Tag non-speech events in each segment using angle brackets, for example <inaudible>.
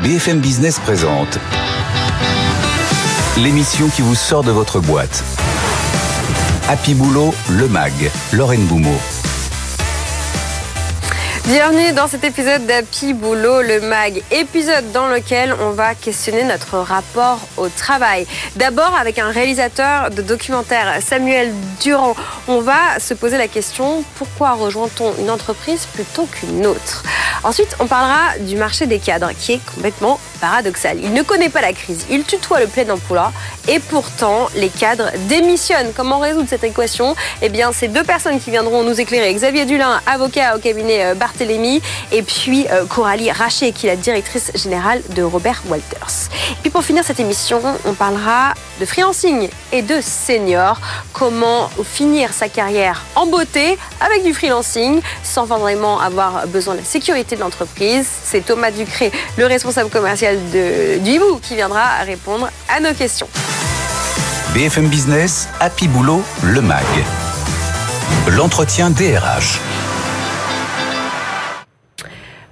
BFM Business présente l'émission qui vous sort de votre boîte. Happy Boulot, le MAG, Lorraine Boumeau. Bienvenue dans cet épisode d'Happy Boulot, le MAG, épisode dans lequel on va questionner notre rapport au travail. D'abord avec un réalisateur de documentaire, Samuel Durand. On va se poser la question, pourquoi rejoint-on une entreprise plutôt qu'une autre? Ensuite, on parlera du marché des cadres, qui est complètement paradoxal. Il ne connaît pas la crise, il tutoie le plein emploi, et pourtant, les cadres démissionnent. Comment résoudre cette équation? Eh bien, c'est deux personnes qui viendront nous éclairer. Xavier Dulin, avocat au cabinet euh, Barthélémy, et puis euh, Coralie Raché, qui est la directrice générale de Robert Walters. Et puis pour finir cette émission, on parlera de freelancing et de senior. Comment finir sa carrière en beauté avec du freelancing sans vraiment avoir besoin de la sécurité de l'entreprise? C'est Thomas Ducré, le responsable commercial de, du qui viendra répondre à nos questions. BFM Business, Happy Boulot, le MAG. L'entretien DRH.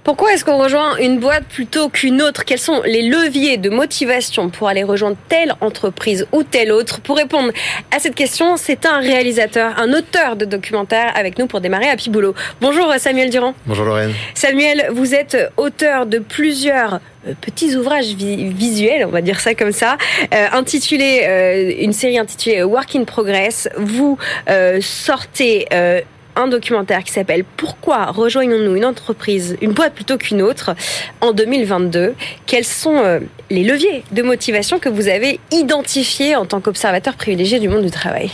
Pourquoi est-ce qu'on rejoint une boîte plutôt qu'une autre? Quels sont les leviers de motivation pour aller rejoindre telle entreprise ou telle autre? Pour répondre à cette question, c'est un réalisateur, un auteur de documentaire avec nous pour démarrer à Piboulot. Bonjour Samuel Durand. Bonjour Lorraine. Samuel, vous êtes auteur de plusieurs euh, petits ouvrages visuels, on va dire ça comme ça, euh, intitulé euh, une série intitulée Work in Progress. Vous sortez un documentaire qui s'appelle Pourquoi rejoignons-nous une entreprise, une boîte plutôt qu'une autre en 2022 Quels sont euh, les leviers de motivation que vous avez identifiés en tant qu'observateur privilégié du monde du travail?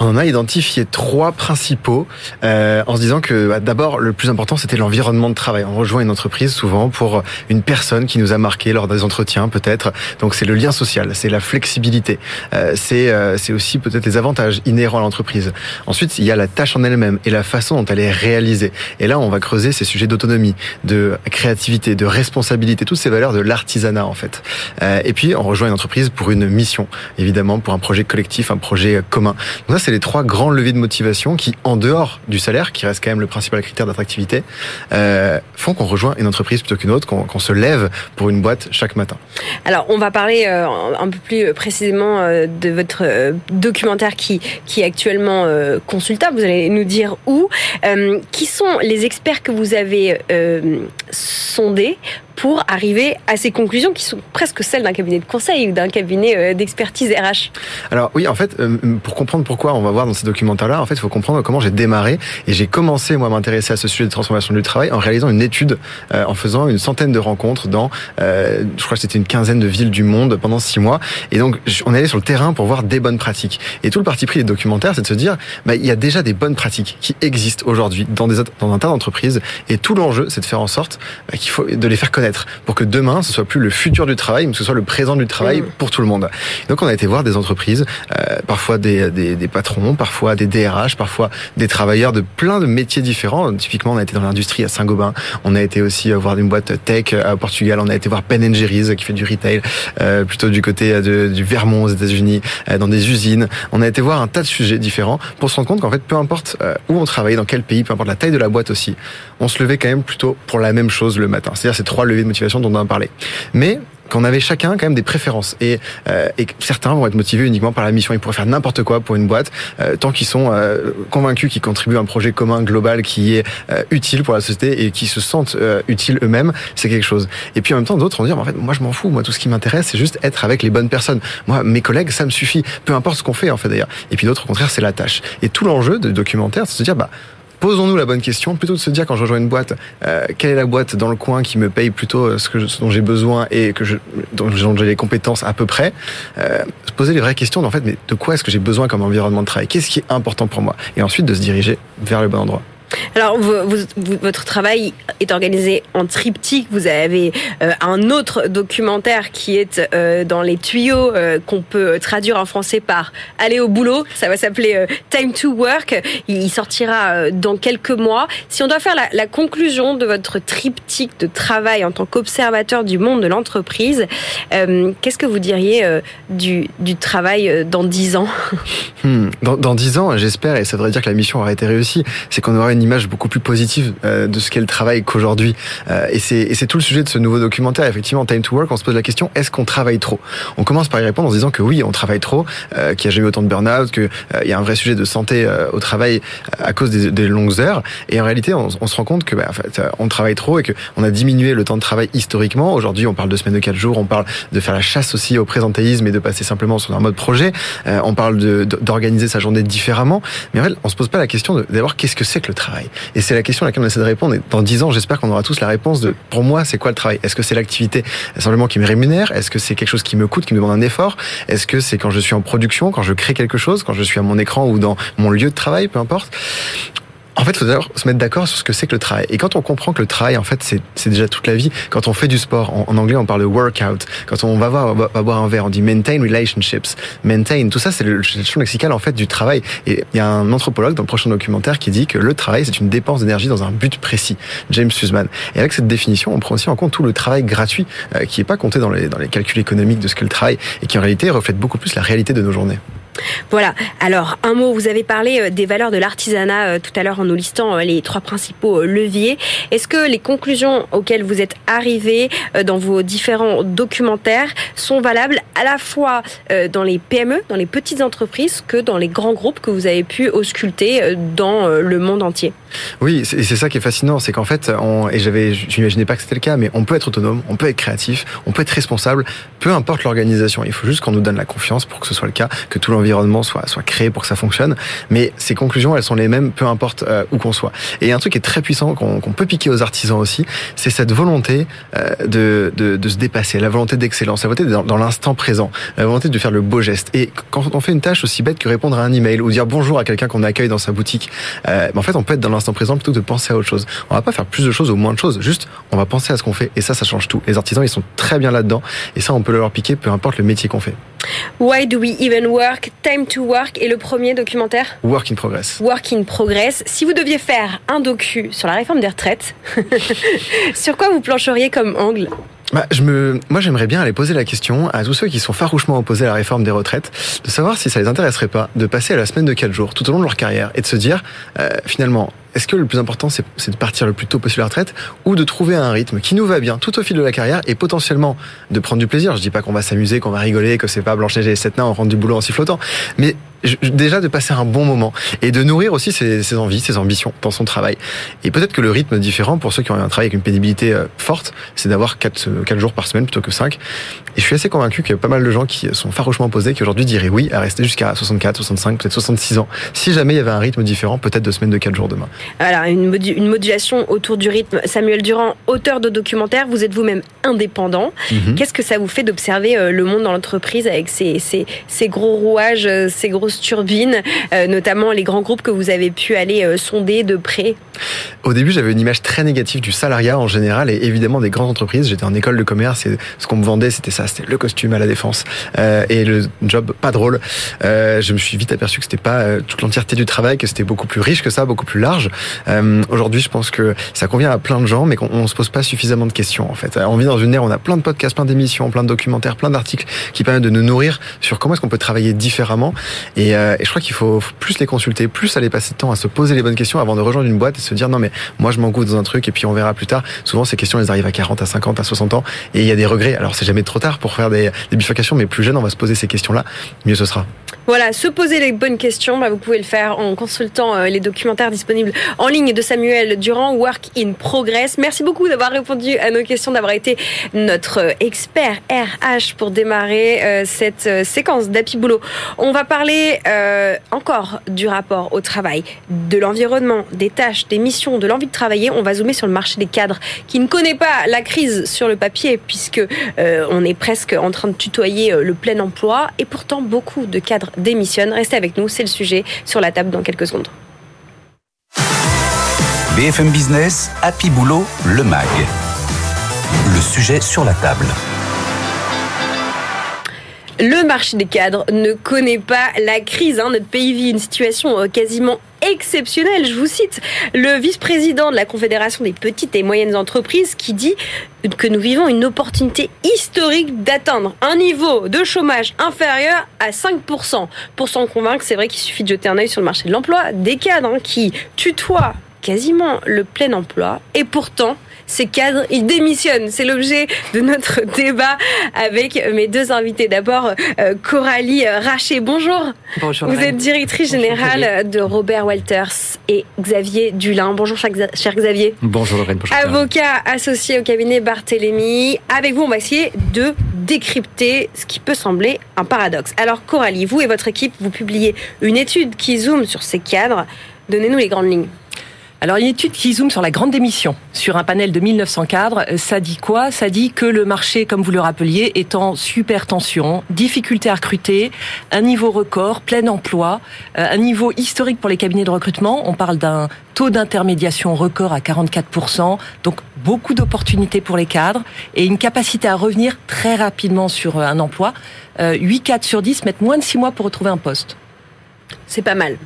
On a identifié trois principaux euh, en se disant que bah, d'abord le plus important c'était l'environnement de travail. On rejoint une entreprise souvent pour une personne qui nous a marqué lors des entretiens peut-être. Donc c'est le lien social, c'est la flexibilité, euh, c'est euh, c'est aussi peut-être les avantages inhérents à l'entreprise. Ensuite il y a la tâche en elle-même et la façon dont elle est réalisée. Et là on va creuser ces sujets d'autonomie, de créativité, de responsabilité, toutes ces valeurs de l'artisanat en fait. Euh, et puis on rejoint une entreprise pour une mission, évidemment pour un projet collectif, un projet commun. Les trois grands leviers de motivation qui, en dehors du salaire, qui reste quand même le principal critère d'attractivité, euh, font qu'on rejoint une entreprise plutôt qu'une autre, qu'on se lève pour une boîte chaque matin. Alors, on va parler euh, un peu plus précisément euh, de votre documentaire qui, qui est actuellement consultable. Vous allez nous dire où. qui sont les experts que vous avez sondés pour arriver à ces conclusions qui sont presque celles d'un cabinet de conseil ou d'un cabinet euh, d'expertise RH Alors oui, en fait, euh, pour comprendre pourquoi on va voir dans ces documentaires-là, en fait, il faut comprendre comment j'ai démarré et j'ai commencé moi à m'intéresser à ce sujet de transformation du travail en réalisant une étude, euh, en faisant une centaine de rencontres dans, je crois que c'était une quinzaine de villes du monde pendant six mois. Et donc, on est allé sur le terrain pour voir des bonnes pratiques. Et tout le parti pris des documentaires, c'est de se dire, bah, il y a déjà des bonnes pratiques qui existent aujourd'hui dans, des, dans un tas d'entreprises. Et tout l'enjeu, c'est de faire en sorte bah, qu'il faut de les faire connaître pour que demain, ce soit plus le futur du travail, mais que ce soit le présent du travail mm. pour tout le monde. Donc on a été voir des entreprises, euh, parfois des, des, des, patrons, parfois des DRH, parfois des travailleurs de plein de métiers différents. Typiquement, on a été dans l'industrie à Saint-Gobain, on a été aussi voir une boîte tech à Portugal, on a été voir Ben Jerry's qui fait du retail, euh, plutôt du côté de, du Vermont aux États-Unis, euh, dans des usines. On a été voir un tas de sujets différents pour se rendre compte qu'en fait, peu importe euh, où on travaillait, dans quel pays, peu importe la taille de la boîte aussi, on se levait quand même plutôt pour la même chose le matin. C'est-à-dire ces trois leviers de motivation dont on a parlé. Mais qu'on avait chacun quand même des préférences et, euh, et certains vont être motivés uniquement par la mission. Ils pourraient faire n'importe quoi pour une boîte euh, tant qu'ils sont euh, convaincus qu'ils contribuent à un projet commun global qui est euh, utile pour la société et qui se sentent euh, utiles eux-mêmes. C'est quelque chose. Et puis en même temps, d'autres vont dire en fait, moi je m'en fous. Moi tout ce qui m'intéresse, c'est juste être avec les bonnes personnes. Moi mes collègues, ça me suffit. Peu importe ce qu'on fait en fait d'ailleurs. Et puis d'autres au contraire, c'est la tâche. Et tout l'enjeu de documentaire, c'est de se dire bah posons-nous la bonne question, plutôt de se dire quand je rejoins une boîte, euh, quelle est la boîte dans le coin qui me paye plutôt euh, ce, que dont j'ai besoin et dont j'ai les compétences à peu près. Euh, se poser les vraies questions, en fait, mais de quoi est-ce que j'ai besoin comme environnement de travail? Qu'est-ce qui est important pour moi? Et ensuite de se diriger vers le bon endroit. Alors, votre travail est organisé en triptyque. Vous avez euh, un autre documentaire qui est euh, dans les tuyaux, euh, qu'on peut traduire en français par Aller au boulot. Ça va s'appeler Time to Work. Il sortira dans quelques mois. Si on doit faire la, conclusion de votre triptyque de travail en tant qu'observateur du monde de l'entreprise, qu'est-ce que vous diriez du, travail dans dix ans? Hmm. Dans dix ans, j'espère, et ça devrait dire que la mission aura été réussie, c'est qu'on aura une une image beaucoup plus positive de ce qu'est le qu'aujourd'hui. et c'est tout le sujet de ce nouveau documentaire. Effectivement, Time to Work, on se pose la question est-ce qu'on travaille trop? On commence par y répondre en se disant que oui, on travaille trop, qu'il n'y a jamais eu autant de burn-out, qu'il y a un vrai sujet de santé au travail à cause des, longues heures. Et en réalité, on, se rend compte que bah, en fait, on travaille trop et qu'on a diminué le temps de travail historiquement. Aujourd'hui, on parle de semaines de 4 jours, on parle de faire la chasse aussi au présentéisme et de passer simplement sur un mode projet. Euh, on parle d'organiser sa journée différemment. Mais en fait, on se pose pas la question d'avoir qu'est-ce que c'est que le travail? Et c'est la question à laquelle on essaie de répondre. Et dans 10 ans, j'espère qu'on aura tous la réponse de, pour moi, c'est quoi le travail? Est-ce que c'est l'activité simplement qui me rémunère? Est-ce que c'est quelque chose qui me coûte, qui me demande un effort? Est-ce que c'est quand je suis en production, quand je crée quelque chose, quand je suis à mon écran ou dans mon lieu de travail, peu importe? En fait, il faut d'abord se mettre d'accord sur ce que c'est que le travail. Et quand on comprend que le travail, en fait, c'est déjà toute la vie. Quand on fait du sport, en, anglais, on parle de workout. Quand on va, voir, boire un verre, on dit maintain relationships, maintain. Tout ça, c'est le, champ lexical en fait du travail. Et il y a un anthropologue dans le prochain documentaire qui dit que le travail, c'est une dépense d'énergie dans un but précis. James Sussman. Et avec cette définition, on prend aussi en compte tout le travail gratuit euh, qui n'est pas compté dans les, dans les calculs économiques de ce qu'est le travail et qui en réalité reflète beaucoup plus la réalité de nos journées. Voilà. Alors, un mot, vous avez parlé euh, des valeurs de l'artisanat euh, tout à l'heure en nous listant euh, les trois principaux leviers. Est-ce que les conclusions auxquelles vous êtes arrivés dans vos différents documentaires sont valables à la fois dans les PME, dans les petites entreprises, que dans les grands groupes que vous avez pu ausculter dans le monde entier? Oui, c'est ça qui est fascinant, c'est qu'en fait, on, et j'avais, j'imaginais pas que c'était le cas, mais on peut être autonome, on peut être créatif, on peut être responsable, peu importe l'organisation. Il faut juste qu'on nous donne la confiance pour que ce soit le cas, que tout l'environnement soit, soit créé pour que ça fonctionne. Mais ces conclusions, elles sont les mêmes, peu importe euh, où qu'on soit. Et un truc qui est très puissant, qu'on peut piquer aux artisans aussi, c'est cette volonté euh, de, de, de, se dépasser, la volonté d'excellence, la volonté dans, dans l'instant présent, la volonté de faire le beau geste. Et quand on fait une tâche aussi bête que répondre à un email ou dire bonjour à quelqu'un qu'on accueille dans sa boutique, euh, en fait, on peut être dans l'instant présent plutôt que de penser à autre chose. On va pas faire plus de choses ou moins de choses, juste on va penser à ce qu'on fait. Et ça, ça change tout. Les artisans, ils sont très bien là-dedans. Et ça, on peut leur piquer, peu importe le métier qu'on fait. Why do we even work? Time to work et le premier documentaire Work in Progress. Work in Progress. Si vous deviez faire un docu sur la réforme des retraites, <laughs> sur quoi vous plancheriez comme angle? Bah, je me, moi, j'aimerais bien aller poser la question à tous ceux qui sont farouchement opposés à la réforme des retraites, de savoir si ça les intéresserait pas de passer à la semaine de 4 jours tout au long de leur carrière et de se dire, euh, finalement, est-ce que le plus important, c'est de partir le plus tôt possible à la retraite ou de trouver un rythme qui nous va bien tout au fil de la carrière et potentiellement de prendre du plaisir? Je dis pas qu'on va s'amuser, qu'on va rigoler, que c'est pas Blanche-Neige et les sept nains, on rentre du boulot en sifflotant, mais déjà de passer un bon moment et de nourrir aussi ses, envies, ses ambitions dans son travail. Et peut-être que le rythme différent pour ceux qui ont un travail avec une pénibilité euh, forte, c'est d'avoir 4, 4 jours par semaine plutôt que 5. Et je suis assez convaincu qu'il y a pas mal de gens qui sont farouchement opposés qui aujourd'hui diraient oui à rester jusqu'à 64, 65, peut-être 66 ans. Si jamais il y avait un rythme différent, peut-être de semaines de 4 jours demain. Alors, une, une, modulation autour du rythme. Samuel Durand, auteur de documentaire, vous êtes vous-même indépendant. Mhm. Qu'est-ce que ça vous fait d'observer euh, le monde dans l'entreprise avec ces, ces, ces, gros rouages, euh, ces grosses turbines, euh, notamment les grands groupes que vous avez pu aller sonder de près Au début, j'avais une image très négative du salariat en général et évidemment des grandes entreprises. J'étais en école de commerce et ce qu'on me vendait, c'était ça, c'était le costume à la défense et le job pas drôle. je me suis vite aperçu que c'était pas toute l'entièreté du travail, que c'était beaucoup plus riche que ça, beaucoup plus large. Euh, aujourd'hui, je pense que ça convient à plein de gens, mais qu'on se pose pas suffisamment de questions en fait. On vit dans une ère où on a plein de podcasts, plein d'émissions, plein de documentaires, plein d'articles qui permettent de nous nourrir sur comment est-ce qu'on peut travailler différemment. Euh, et je crois qu'il faut plus les consulter, plus aller passer de temps à se poser les bonnes questions avant de rejoindre une boîte et se dire non mais moi je m'engoutte dans un truc et puis on verra plus tard. Souvent ces questions elles arrivent à 40, à 50, à 60 ans et il y a des regrets. Alors c'est jamais trop tard pour faire des, des bifurcations, mais plus jeune on va se poser ces questions-là, mieux ce sera. Voilà, se poser les bonnes questions, bah, vous pouvez le faire en consultant euh, les documentaires disponibles en ligne de Samuel Durand, Work in Progress. Merci beaucoup d'avoir répondu à nos questions, d'avoir été notre euh, expert RH pour démarrer euh, cette séquence d'Happy Boulot. On va parler encore du rapport au travail, de l'environnement, des tâches, des missions, de l'envie de travailler. On va zoomer sur le marché des cadres qui ne connaît pas la crise sur le papier puisque on est presque en train de tutoyer le plein emploi et pourtant beaucoup de cadres démissionne. Restez avec nous, c'est le sujet sur la table dans quelques secondes. BFM Business, Happy Boulot, le MAG. Le sujet sur la table. Le marché des cadres ne connaît pas la crise. Hein. Notre pays vit une situation euh, quasiment exceptionnelle. Je vous cite le vice-président de la Confédération des petites et moyennes entreprises qui dit que nous vivons une opportunité historique d'atteindre un niveau de chômage inférieur à 5%. Pour s'en convaincre, c'est vrai qu'il suffit de jeter un œil sur le marché de l'emploi des cadres hein, qui tutoient quasiment le plein emploi. Et pourtant, ces cadres, ils démissionnent. C'est l'objet de notre <laughs> débat avec mes deux invités. D'abord, euh, Coralie Raché. Bonjour. Bonjour. Vous êtes directrice générale de Robert Walters et Xavier Dulin. Bonjour, cher Xavier. Bonjour Lorraine. Bonjour. Avocat associé au cabinet Barthélémy. Avec vous, on va essayer de décrypter ce qui peut sembler un paradoxe. Alors, Coralie, vous et votre équipe, vous publiez une étude qui zoome sur ces cadres. Donnez-nous les grandes lignes. Alors, une étude qui zoome sur la grande démission, sur un panel de 1900 cadres, ça dit quoi? Ça dit que le marché, comme vous le rappeliez, est en super tension, difficulté à recruter, un niveau record, plein emploi, euh, un niveau historique pour les cabinets de recrutement. On parle d'un taux d'intermédiation record à 44%, donc beaucoup d'opportunités pour les cadres et une capacité à revenir très rapidement sur euh, un emploi. 8 euh, cadres sur 10 mettent moins de 6 mois pour retrouver un poste. C'est pas mal.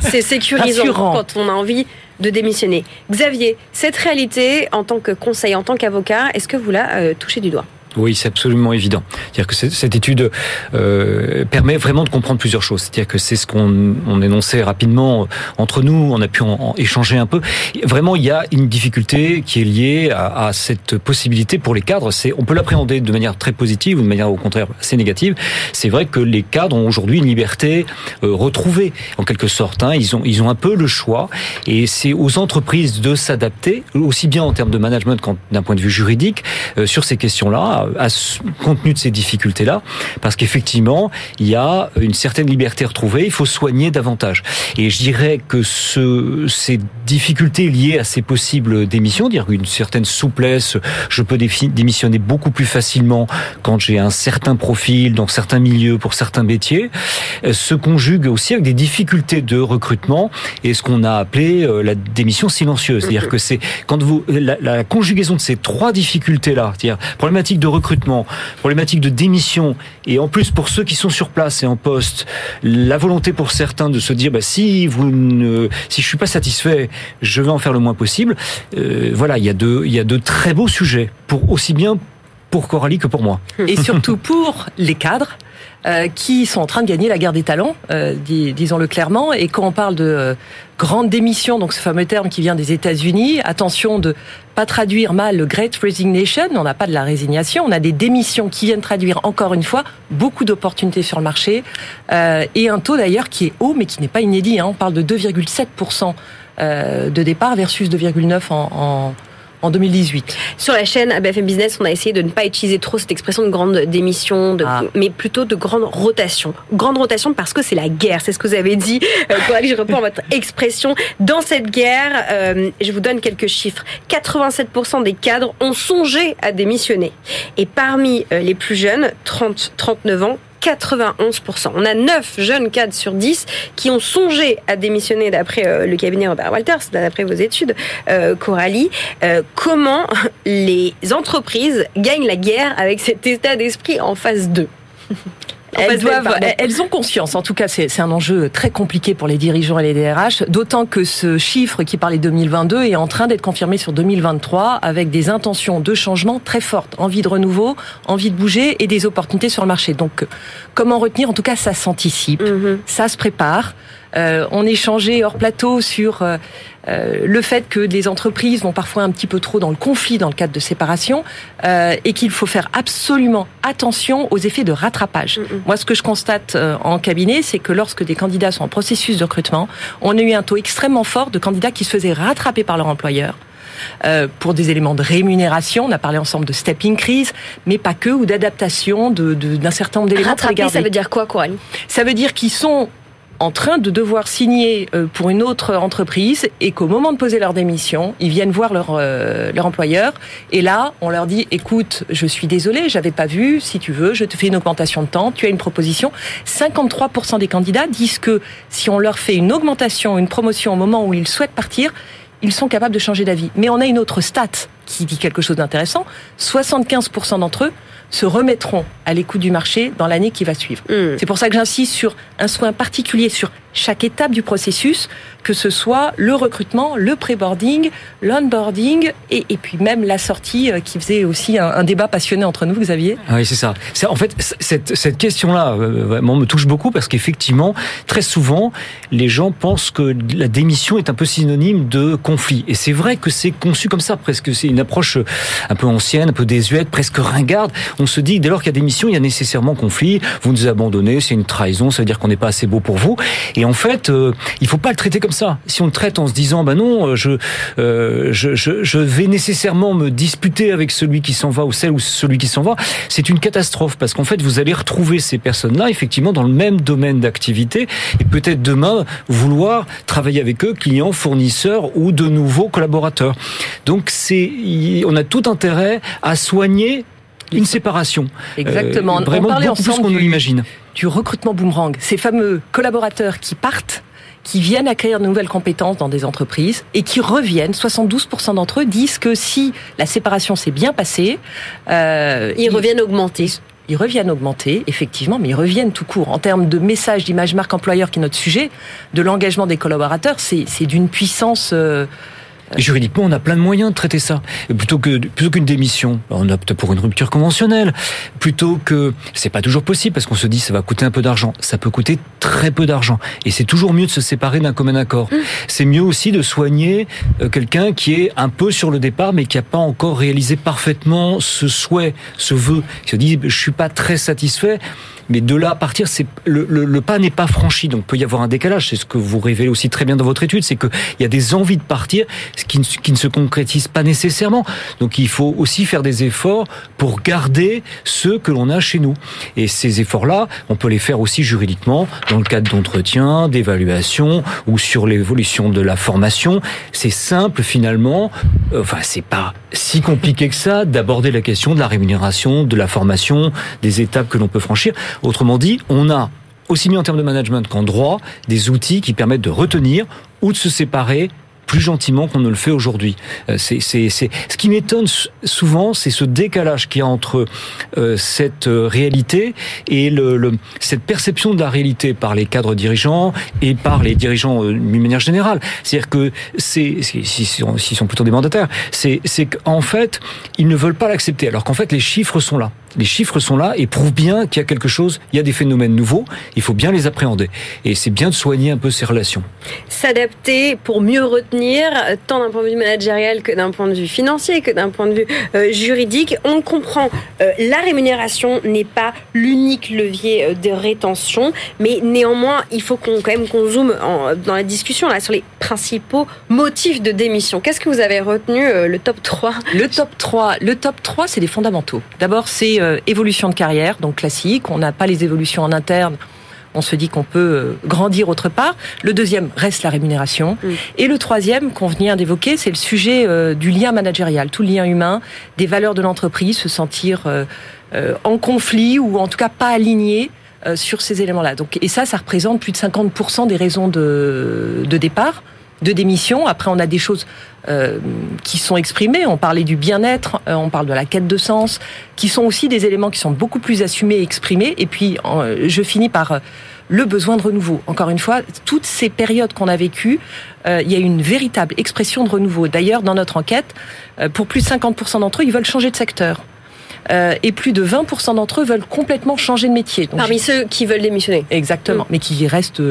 C'est sécurisant quand on a envie de démissionner. Xavier, cette réalité, en tant que conseil, en tant qu'avocat, est-ce que vous la euh, touchez du doigt? Oui, c'est absolument évident. C'est-à-dire que cette étude euh, permet vraiment de comprendre plusieurs choses. C'est-à-dire que c'est ce qu'on on énonçait rapidement entre nous, on a pu en, échanger un peu. Vraiment, il y a une difficulté qui est liée à, à cette possibilité pour les cadres. C'est, on peut l'appréhender de manière très positive ou de manière au contraire assez négative. C'est vrai que les cadres ont aujourd'hui une liberté euh, retrouvée en quelque sorte. Hein. Ils ont ils ont un peu le choix et c'est aux entreprises de s'adapter aussi bien en termes de management qu'en d'un point de vue juridique euh, sur ces questions-là à, compte tenu de ces difficultés-là, parce qu'effectivement, il y a une certaine liberté retrouvée, il faut soigner davantage. Et je dirais que ce, ces difficultés liées à ces possibles démissions, dire une certaine souplesse, je peux démissionner beaucoup plus facilement quand j'ai un certain profil dans certains milieux pour certains métiers, euh, se conjugue aussi avec des difficultés de recrutement et ce qu'on a appelé euh, la démission silencieuse. C'est-à-dire que c'est quand vous la, la conjugaison de ces trois difficultés-là, c'est-à-dire problématique de recrutement, problématique de démission, et en plus pour ceux qui sont sur place et en poste, la volonté pour certains de se dire bah, si vous ne, si je suis pas satisfait, je vais en faire le moins possible. Euh, voilà, il y a de, il y a de très beaux sujets pour aussi bien pour Coralie que pour moi. Et surtout pour les cadres euh, qui sont en train de gagner la guerre des talents, euh, disons-le clairement. Et quand on parle de euh, grande démission, donc ce fameux terme qui vient des États-Unis, attention de pas traduire mal le Great Resignation. On n'a pas de la résignation, on a des démissions qui viennent traduire encore une fois beaucoup d'opportunités sur le marché et un taux d'ailleurs qui est haut mais qui n'est pas inédit. Hein. On parle de 2,7% de départ versus 2,9 en, en en 2018. Sur la chaîne BFM Business, on a essayé de ne pas utiliser trop cette expression de grande démission, de, ah. mais plutôt de grande rotation. Grande rotation parce que c'est la guerre, c'est ce que vous avez dit. Euh, je reprends votre expression. Dans cette guerre, euh, je vous donne quelques chiffres. 87% des cadres ont songé à démissionner. Et parmi euh, les plus jeunes, 30-39 ans, 91%. On a 9 jeunes cadres sur 10 qui ont songé à démissionner d'après euh, le cabinet Robert Walters, d'après vos études, euh, Coralie. Euh, comment les entreprises gagnent la guerre avec cet état d'esprit en phase 2 elles, doivent, elles ont conscience. En tout cas, c'est un enjeu très compliqué pour les dirigeants et les DRH, d'autant que ce chiffre qui parlait de 2022 est en train d'être confirmé sur 2023 avec des intentions de changement très fortes, envie de renouveau, envie de bouger et des opportunités sur le marché. Donc, comment retenir? En tout cas, ça s'anticipe, mm-hmm. ça se prépare. Euh, on échangeait hors plateau sur euh, euh, le fait que les entreprises vont parfois un petit peu trop dans le conflit dans le cadre de séparation et qu'il faut faire absolument attention aux effets de rattrapage. Moi, ce que je constate en cabinet, c'est que lorsque des candidats sont en processus de recrutement, on a eu un taux extrêmement fort de candidats qui se faisaient rattraper par leur employeur. pour des éléments de rémunération. On a parlé ensemble de step increase, mais pas que, ou d'adaptation d'un de, certain nombre d'éléments. Rattraper, ça veut dire quoi, Coralie? Ça veut dire qu'ils sont en train de devoir signer euh, pour une autre entreprise et qu'au moment de poser leur démission, ils viennent voir leur, euh, leur employeur et là, on leur dit écoute, je suis désolé, j'avais pas vu, si tu veux, je te fais une augmentation de temps, tu as une proposition. 53% des candidats disent que si on leur fait une augmentation, une promotion au moment où ils souhaitent partir, ils sont capables de changer d'avis. Mais on a une autre stat qui dit quelque chose d'intéressant. 75% d'entre eux se remettront à l'écoute du marché dans l'année qui va suivre. Hmm. C'est pour ça que j'insiste sur un soin particulier sur chaque étape du processus, que ce soit le recrutement, le pré-boarding, l'onboarding et, et puis même la sortie euh, qui faisait aussi un, un débat passionné entre nous, Xavier. Ah oui, c'est ça. En fait, cette, cette question-là euh, vraiment me touche beaucoup parce qu'effectivement, très souvent, les gens pensent que la démission est un peu synonyme de conflit. Et c'est vrai que c'est conçu comme ça, presque. C'est une approche un peu ancienne, un peu désuète, presque ringarde. On se dit, dès lors qu'il y a démission, il y a nécessairement conflit. Vous nous abandonnez, c'est une trahison, ça veut dire qu'on n'est pas assez beau pour vous. Et en fait, euh, il faut pas le traiter comme ça. Si on le traite en se disant, bah non, euh, je, euh, je, je, vais nécessairement me disputer avec celui qui s'en va ou celle ou celui qui s'en va, c'est une catastrophe parce qu'en fait, vous allez retrouver ces personnes-là effectivement dans le même domaine d'activité et peut-être demain vouloir travailler avec eux, clients, fournisseurs ou de nouveaux collaborateurs. Donc c'est, on a tout intérêt à soigner une séparation. Exactement. Euh, vraiment on parlait beaucoup plus qu'on ne l'imagine. Du recrutement boomerang, ces fameux collaborateurs qui partent qui viennent acquérir de nouvelles compétences dans des entreprises et qui reviennent. 72% d'entre eux disent que si la séparation s'est bien passée, euh, ils, ils reviennent augmenter ils reviennent augmenter, effectivement, mais ils reviennent tout court. En termes de message, d'image marque employeur, qui est notre sujet, de l'engagement des collaborateurs, c'est d'une puissance euh, juridiquement, on a plein de moyens de traiter ça. Et plutôt que plutôt qu'une démission, on opte pour une rupture conventionnelle. Plutôt que c'est pas toujours possible parce qu'on se dit ça va coûter un peu d'argent. Ça peut coûter très peu d'argent. Et c'est toujours mieux de se séparer d'un commun accord. Mmh. C'est mieux aussi de soigner euh, quelqu'un qui est un peu sur le départ mais qui a pas encore réalisé parfaitement ce souhait, ce vœu. Qui se dit je suis pas très satisfait mais de là à partir, c'est le, le, le, pas n'est pas franchi, donc peut y avoir un décalage. C'est ce que vous révélez aussi très bien dans votre étude, c'est qu'il y a des envies de partir qui ne, qui ne se concrétisent pas nécessairement. Donc il faut aussi faire des efforts pour garder ceux que l'on a chez nous. Et ces efforts-là, on peut les faire aussi juridiquement dans le cadre d'entretien, d'évaluation ou sur l'évolution de la formation. C'est simple finalement. Enfin, c'est pas si compliqué que ça d'aborder la question de la rémunération, de la formation, des étapes que l'on peut franchir. Autrement dit, on a aussi bien en termes de management qu'en droit, des outils qui permettent de retenir ou de se séparer plus gentiment qu'on ne le fait aujourd'hui. Euh, c'est, c'est, c'est, ce qui m'étonne souvent, c'est ce décalage qu'il y a entre euh, cette euh, réalité et le, le, cette perception de la réalité par les cadres dirigeants et par les dirigeants d'une manière générale. C'est-à-dire que c'est, s'ils sont, plutôt des mandataires, c'est qu'en fait, ils ne veulent pas l'accepter, alors qu'en fait, les chiffres sont là les chiffres sont là et prouvent bien qu'il y a quelque chose, il y a des phénomènes nouveaux, il faut bien les appréhender. Et c'est bien de soigner un peu ces relations. S'adapter pour mieux retenir, tant d'un point de vue managérial que d'un point de vue financier, que d'un point de vue euh, juridique. On comprend, euh, la rémunération n'est pas l'unique levier euh, de rétention, mais néanmoins, il faut qu'on quand même qu'on zoome en, dans la discussion là sur les principaux motifs de démission. Qu'est-ce que vous avez retenu le top 3 Le top 3, le top 3 c'est les fondamentaux. D'abord, c'est euh, évolution de carrière, donc classique. On n'a pas les évolutions en interne. On se dit qu'on peut euh, grandir autre part. Le deuxième reste la rémunération. Mm. Et le troisième qu'on vient d'évoquer, c'est le sujet euh, du lien managérial, tout le lien humain, des valeurs de l'entreprise, se sentir en conflit ou en tout cas pas aligné sur ces éléments-là. Donc, et ça, ça représente plus de 50% des raisons de, de départ de démission. Après, on a des choses euh, qui sont exprimées. On parlait du bien-être, euh, on parle de la quête de sens, qui sont aussi des éléments qui sont beaucoup plus assumés et exprimés. Et puis, euh, je finis par le besoin de renouveau. Encore une fois, toutes ces périodes qu'on a vécues, il y a une véritable expression de renouveau. D'ailleurs, dans notre enquête, pour plus de 50% d'entre eux, ils veulent changer de secteur. et plus de 20% d'entre eux veulent complètement changer de métier. Donc, Parmi ceux qui veulent démissionner. Exactement, mais qui restent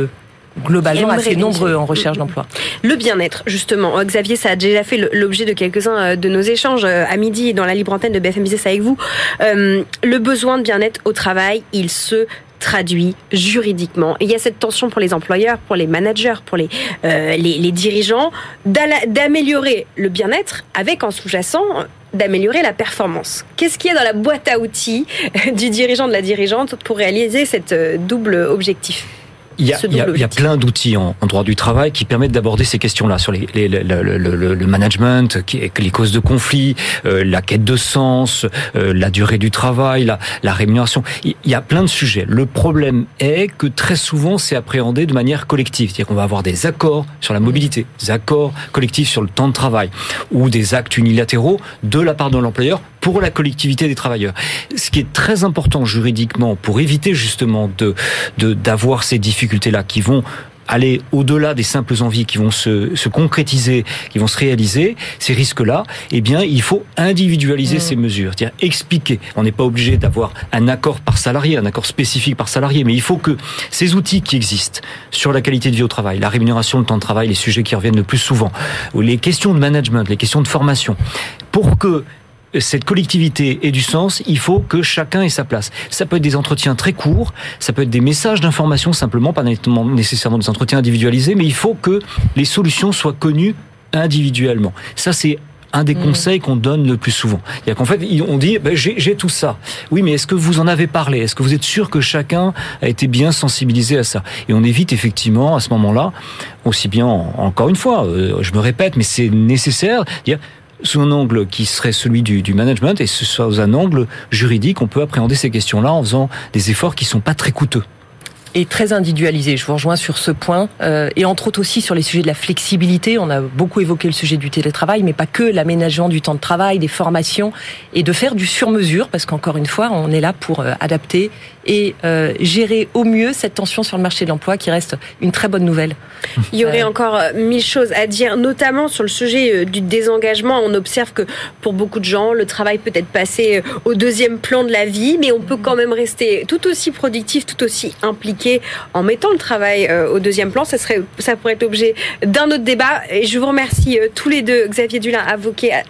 globalement assez nombreux en recherche d'emploi. Le bien-être, justement. Euh, Xavier, ça a déjà fait l'objet de quelques-uns euh, de nos échanges euh, à midi dans la libre antenne de BFM Business avec vous. le besoin de bien-être au travail, il se traduit juridiquement. il y a cette tension pour les employeurs, pour les managers, pour les, les, les dirigeants, d'améliorer le bien-être avec en sous-jacent d'améliorer la performance. Qu'est-ce qu'il y a dans la boîte à outils <laughs> du dirigeant de la dirigeante pour réaliser cette double objectif? Il y, a, il, y a, il y a, plein d'outils en, en, droit du travail qui permettent d'aborder ces questions-là sur les, les, le, le, le, management, les causes de conflit, euh, la quête de sens, euh, la durée du travail, la, la rémunération. Il y a plein de sujets. Le problème est que très souvent c'est appréhendé de manière collective, c'est-à-dire qu'on va avoir des accords sur la mobilité, des accords collectifs sur le temps de travail, ou des actes unilatéraux de la part de l'employeur pour la collectivité des travailleurs. Ce qui est très important juridiquement pour éviter justement de d'avoir ces difficultés là qui vont aller au-delà des simples envies qui vont se, se, concrétiser, qui vont se réaliser, ces risques-là, eh bien, il faut individualiser mmh. ces mesures, c'est-à-dire expliquer. On n'est pas obligé d'avoir un accord par salarié, un accord spécifique par salarié, mais il faut que ces outils qui existent sur la qualité de vie au travail, la rémunération, le temps de travail, les sujets qui reviennent le plus souvent, ou les questions de management, les questions de formation, pour que cette collectivité ait du sens, il faut que chacun ait sa place. Ça peut être des entretiens très courts, ça peut être des messages d'information simplement, pas nécessairement des entretiens individualisés, mais il faut que les solutions soient connues individuellement. Ça, c'est un des mmh. conseils qu'on donne le plus souvent. Il y a qu'en fait, on dit, ben, j'ai tout ça. Oui, mais est-ce que vous en avez parlé? Est-ce que vous êtes sûr que chacun a été bien sensibilisé à ça? Et on évite effectivement à ce moment-là, aussi bien, encore une fois, euh, je me répète, mais c'est nécessaire, dire sous un angle qui serait celui du, management et ce soit sous un angle juridique, on peut appréhender ces questions-là en faisant des efforts qui sont pas très coûteux et très individualisé. Je vous rejoins sur ce point. Euh, et entre autres aussi sur les sujets de la flexibilité. On a beaucoup évoqué le sujet du télétravail, mais pas que l'aménagement du temps de travail, des formations, et de faire du sur-mesure, parce qu'encore une fois, on est là pour euh, adapter et euh, gérer au mieux cette tension sur le marché de l'emploi qui reste une très bonne nouvelle. Il y aurait encore mille choses à dire, notamment sur le sujet du désengagement. On observe que pour beaucoup de gens, le travail peut être passé au deuxième plan de la vie, mais on peut quand même rester tout aussi productif, tout aussi impliqué en mettant le travail euh, au deuxième plan. Ça, pourrait être l'objet d'un autre débat. Je vous remercie euh, tous les deux, Xavier Dulin,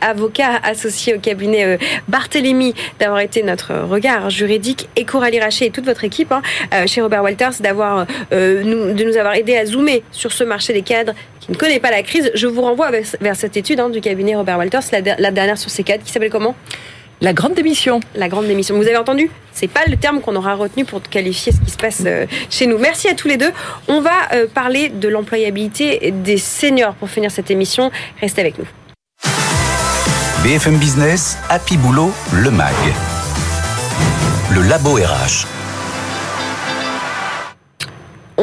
avocat, associé au cabinet euh, Barthélémy, d'avoir été notre regard juridique, et Coralie Rachet et toute votre équipe hein, chez Robert Walters, de nous avoir aidé à zoomer sur ce marché des cadres qui ne connaît pas la crise. Je vous renvoie vers, cette étude hein, du cabinet Robert Walters, la, la dernière sur ces cadres, qui s'appelle comment? La grande démission. La grande démission. Vous avez entendu? C'est pas le terme qu'on aura retenu pour qualifier ce qui se passe euh, chez nous. Merci à tous les deux. On va euh, parler de l'employabilité des seniors pour finir cette émission. Restez avec nous. BFM Business, Happy Boulot, le MAG. Le Labo RH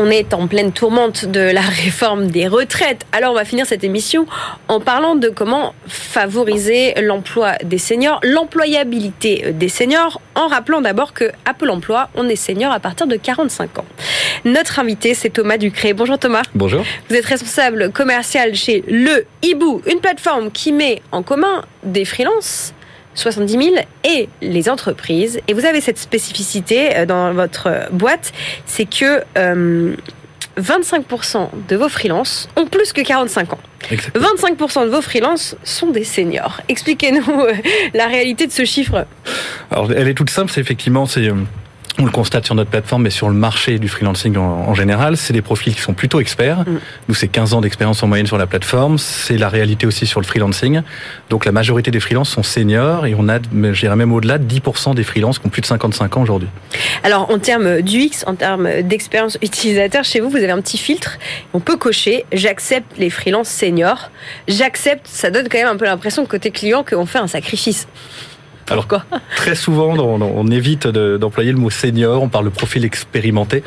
on est en pleine tourmente de la <laughs> réforme des retraites. Alors on va finir cette émission en parlant de comment favoriser l'emploi des seniors, l'employabilité des seniors, en rappelant d'abord que à Pôle emploi, on est senior à partir de 45 ans. Notre invité, c'est Thomas Ducré. Bonjour Thomas. Bonjour. Vous êtes responsable commercial chez Le Hibou, une plateforme qui met en commun des freelances 70 000 et les entreprises. Et vous avez cette spécificité euh, dans votre boîte, c'est que 25% euh, de vos freelances ont plus que 45 ans. 25% de vos freelances sont des seniors. Expliquez-nous euh, la réalité de ce chiffre. Alors, elle est toute simple, c'est effectivement, c'est on le constate sur notre plateforme, mais sur le marché du freelancing en, général, c'est des profils qui sont plutôt experts. Mm. Nous, c'est 15 ans d'expérience en moyenne sur la plateforme. C'est la réalité aussi sur le freelancing. Donc, la majorité des freelances sont seniors et on a, je dirais même au-delà, 10% des freelances qui ont plus de 55 ans aujourd'hui. Alors, en termes d'UX, en termes d'expérience utilisateur, chez vous, vous avez un petit filtre. On peut cocher j'accepte les freelances seniors. J'accepte, ça donne quand même un peu l'impression, côté client, qu'on fait un sacrifice. Alors quoi Très souvent, on, évite d'employer le mot senior, on parle de profil expérimenté,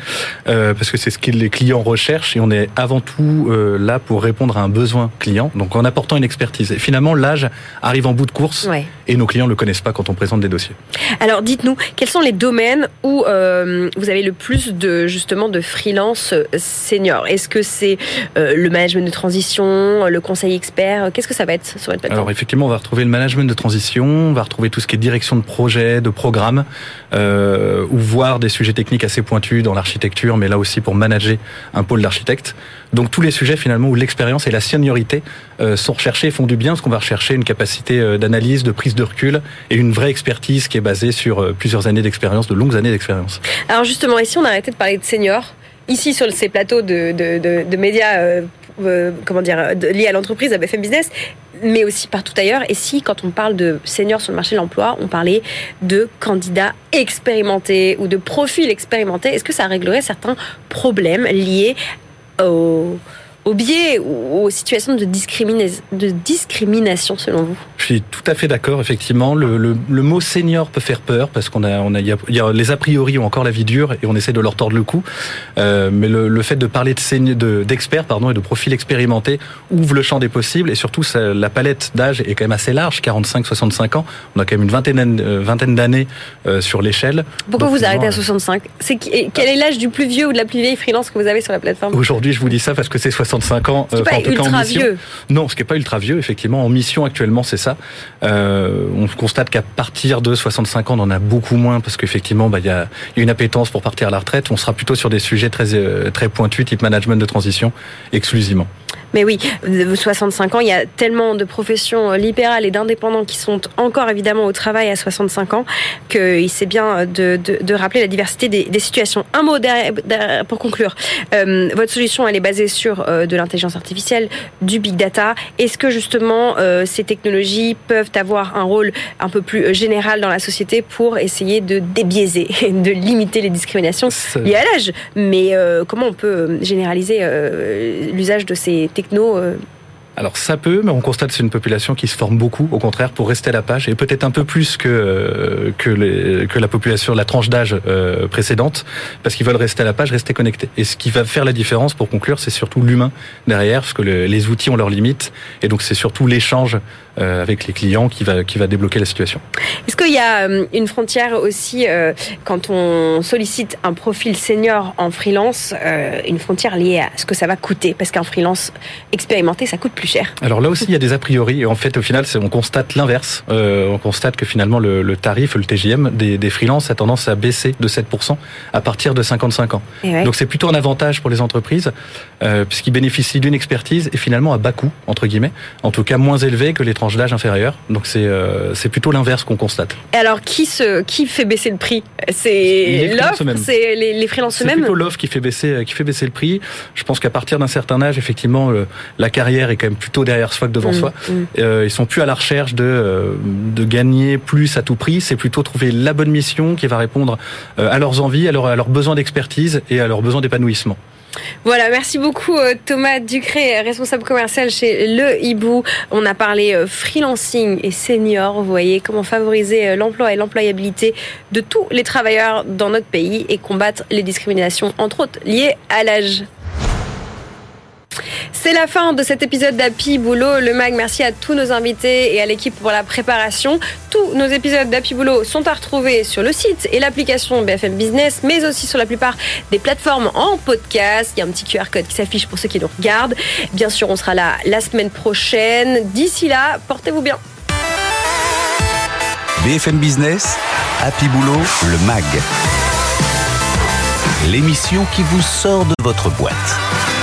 euh, parce que c'est ce que les clients recherchent et on est avant tout euh, là pour répondre à un besoin client, donc en apportant une expertise. Et finalement, l'âge arrive en bout de course et nos clients ne le connaissent pas quand on présente des dossiers. Alors dites-nous, quels sont les domaines où euh, vous avez le plus de justement de freelance senior? Est-ce que c'est le management de transition, le conseil expert? Qu'est-ce que ça va être sur votre plateforme? Alors effectivement, on va retrouver le management de transition, on va retrouver tout ce qui direction de projet, de programme, euh, ou voir des sujets techniques assez pointus dans l'architecture, mais là aussi pour manager un pôle d'architecte. Donc tous les sujets finalement où l'expérience et la seniorité euh, sont recherchés font du bien, parce qu'on va rechercher une capacité euh, d'analyse, de prise de recul et une vraie expertise qui est basée sur plusieurs années d'expérience, de longues années d'expérience. Alors justement, ici on a arrêté de parler de seniors. Ici sur ces plateaux de, médias comment dire, liés à l'entreprise, à BFM Business, mais aussi partout ailleurs. Et si, quand on parle de seniors sur le marché de l'emploi, on parlait de candidats expérimentés ou de profils expérimentés, est-ce que ça réglerait certains problèmes liés au aux biais ou aux situations de, de discrimination selon vous? Je suis tout à fait d'accord, effectivement. Le, le, le, mot senior peut faire peur parce qu'on a, on a, y a, les a priori ont encore la vie dure et on essaie de leur tordre le cou. Euh, mais le, le, fait de parler de d'experts pardon et de profils expérimentés ouvre le champ des possibles et surtout ça, la palette d'âge est quand même assez large, 45-65 ans. On a quand même une vingtaine, euh, vingtaine d'années euh, sur l'échelle. Pourquoi vous arrêtez à 65 C'est quel est l'âge du plus vieux ou de la plus vieille freelance que vous avez sur la plateforme? Aujourd'hui, je vous dis ça parce que c'est 65 ans. Ce pas ultra vieux. Non, ce qui est pas ultra vieux, effectivement, en mission actuellement, c'est ça. Euh, on constate qu'à partir de 65 ans, on en a beaucoup moins parce qu'effectivement, bah, il y, a, une appétence pour partir à la retraite. On sera plutôt sur des sujets très euh, très pointus, type management de transition, exclusivement. Mais oui, 65 ans, il y a tellement de professions euh, libérales et d'indépendants qui sont encore évidemment au travail à 65 ans qu'il c'est bien de, de, de, rappeler la diversité des, des situations. Un mot derrière, pour conclure. Euh, votre solution, elle est basée sur euh, de l'intelligence artificielle, du big data. Est-ce que justement euh, ces technologies peuvent avoir un rôle un peu plus général dans la société pour essayer de débiaiser, de limiter les discriminations liées à l'âge? Mais comment on peut généraliser l'usage de ces technologies techno alors ça peut, mais on constate que c'est une population qui se forme beaucoup, au contraire, pour rester à la page, et peut-être un peu plus que euh, que, les, que la population, la tranche d'âge euh, précédente, parce qu'ils veulent rester à la page, rester connectés. Et ce qui va faire la différence, pour conclure, c'est surtout l'humain derrière, parce que les outils ont leurs limites, et donc c'est surtout l'échange euh, avec les clients qui va qui va débloquer la situation. Est-ce qu'il y a une frontière aussi quand on sollicite un profil senior en freelance, une frontière liée à ce que ça va coûter, parce qu'un freelance expérimenté, ça coûte plus cher. Alors là aussi, il y a des a priori. Et en fait, au final, on constate l'inverse. Euh, on constate que finalement, le, le, tarif, le TGM des, des freelances a tendance à baisser de 7% à partir de 55 ans. Donc c'est plutôt un avantage pour les entreprises, euh, puisqu'ils bénéficient d'une expertise et finalement à bas coût, entre guillemets, en tout cas moins élevé que les tranches d'âge inférieures. Donc c'est euh, c'est plutôt l'inverse qu'on constate. Et alors, qui, se, qui fait baisser le prix? C'est l'offre C'est les, les freelances eux-mêmes C'est plutôt l'offre qui, fait baisser, qui fait baisser le prix. Je pense qu'à partir d'un certain âge, effectivement, la carrière est quand même plutôt derrière soi que devant mm, soi. Mm. Euh, ils sont plus à la recherche de, euh, de gagner plus à tout prix, c'est plutôt trouver la bonne mission qui va répondre euh, à leurs envies, à, à leurs besoins d'expertise et à leurs besoins d'épanouissement. Voilà, merci beaucoup Thomas Ducré, responsable commercial chez Le Hibou. On a parlé freelancing et senior, vous voyez, comment favoriser l'emploi et l'employabilité de tous les travailleurs dans notre pays et combattre les discriminations, entre autres liées à l'âge. C'est la fin de cet épisode d'Happy Boulot, le mag. Merci à tous nos invités et à l'équipe pour la préparation. Tous nos épisodes d'Happy Boulot sont à retrouver sur le site et l'application BFM Business, mais aussi sur la plupart des plateformes en podcast. Il y a un petit QR code qui s'affiche pour ceux qui nous regardent. Bien sûr, on sera là la semaine prochaine. D'ici là, portez-vous bien. BFM Business, Happy Boulot, le mag. L'émission qui vous sort de votre boîte.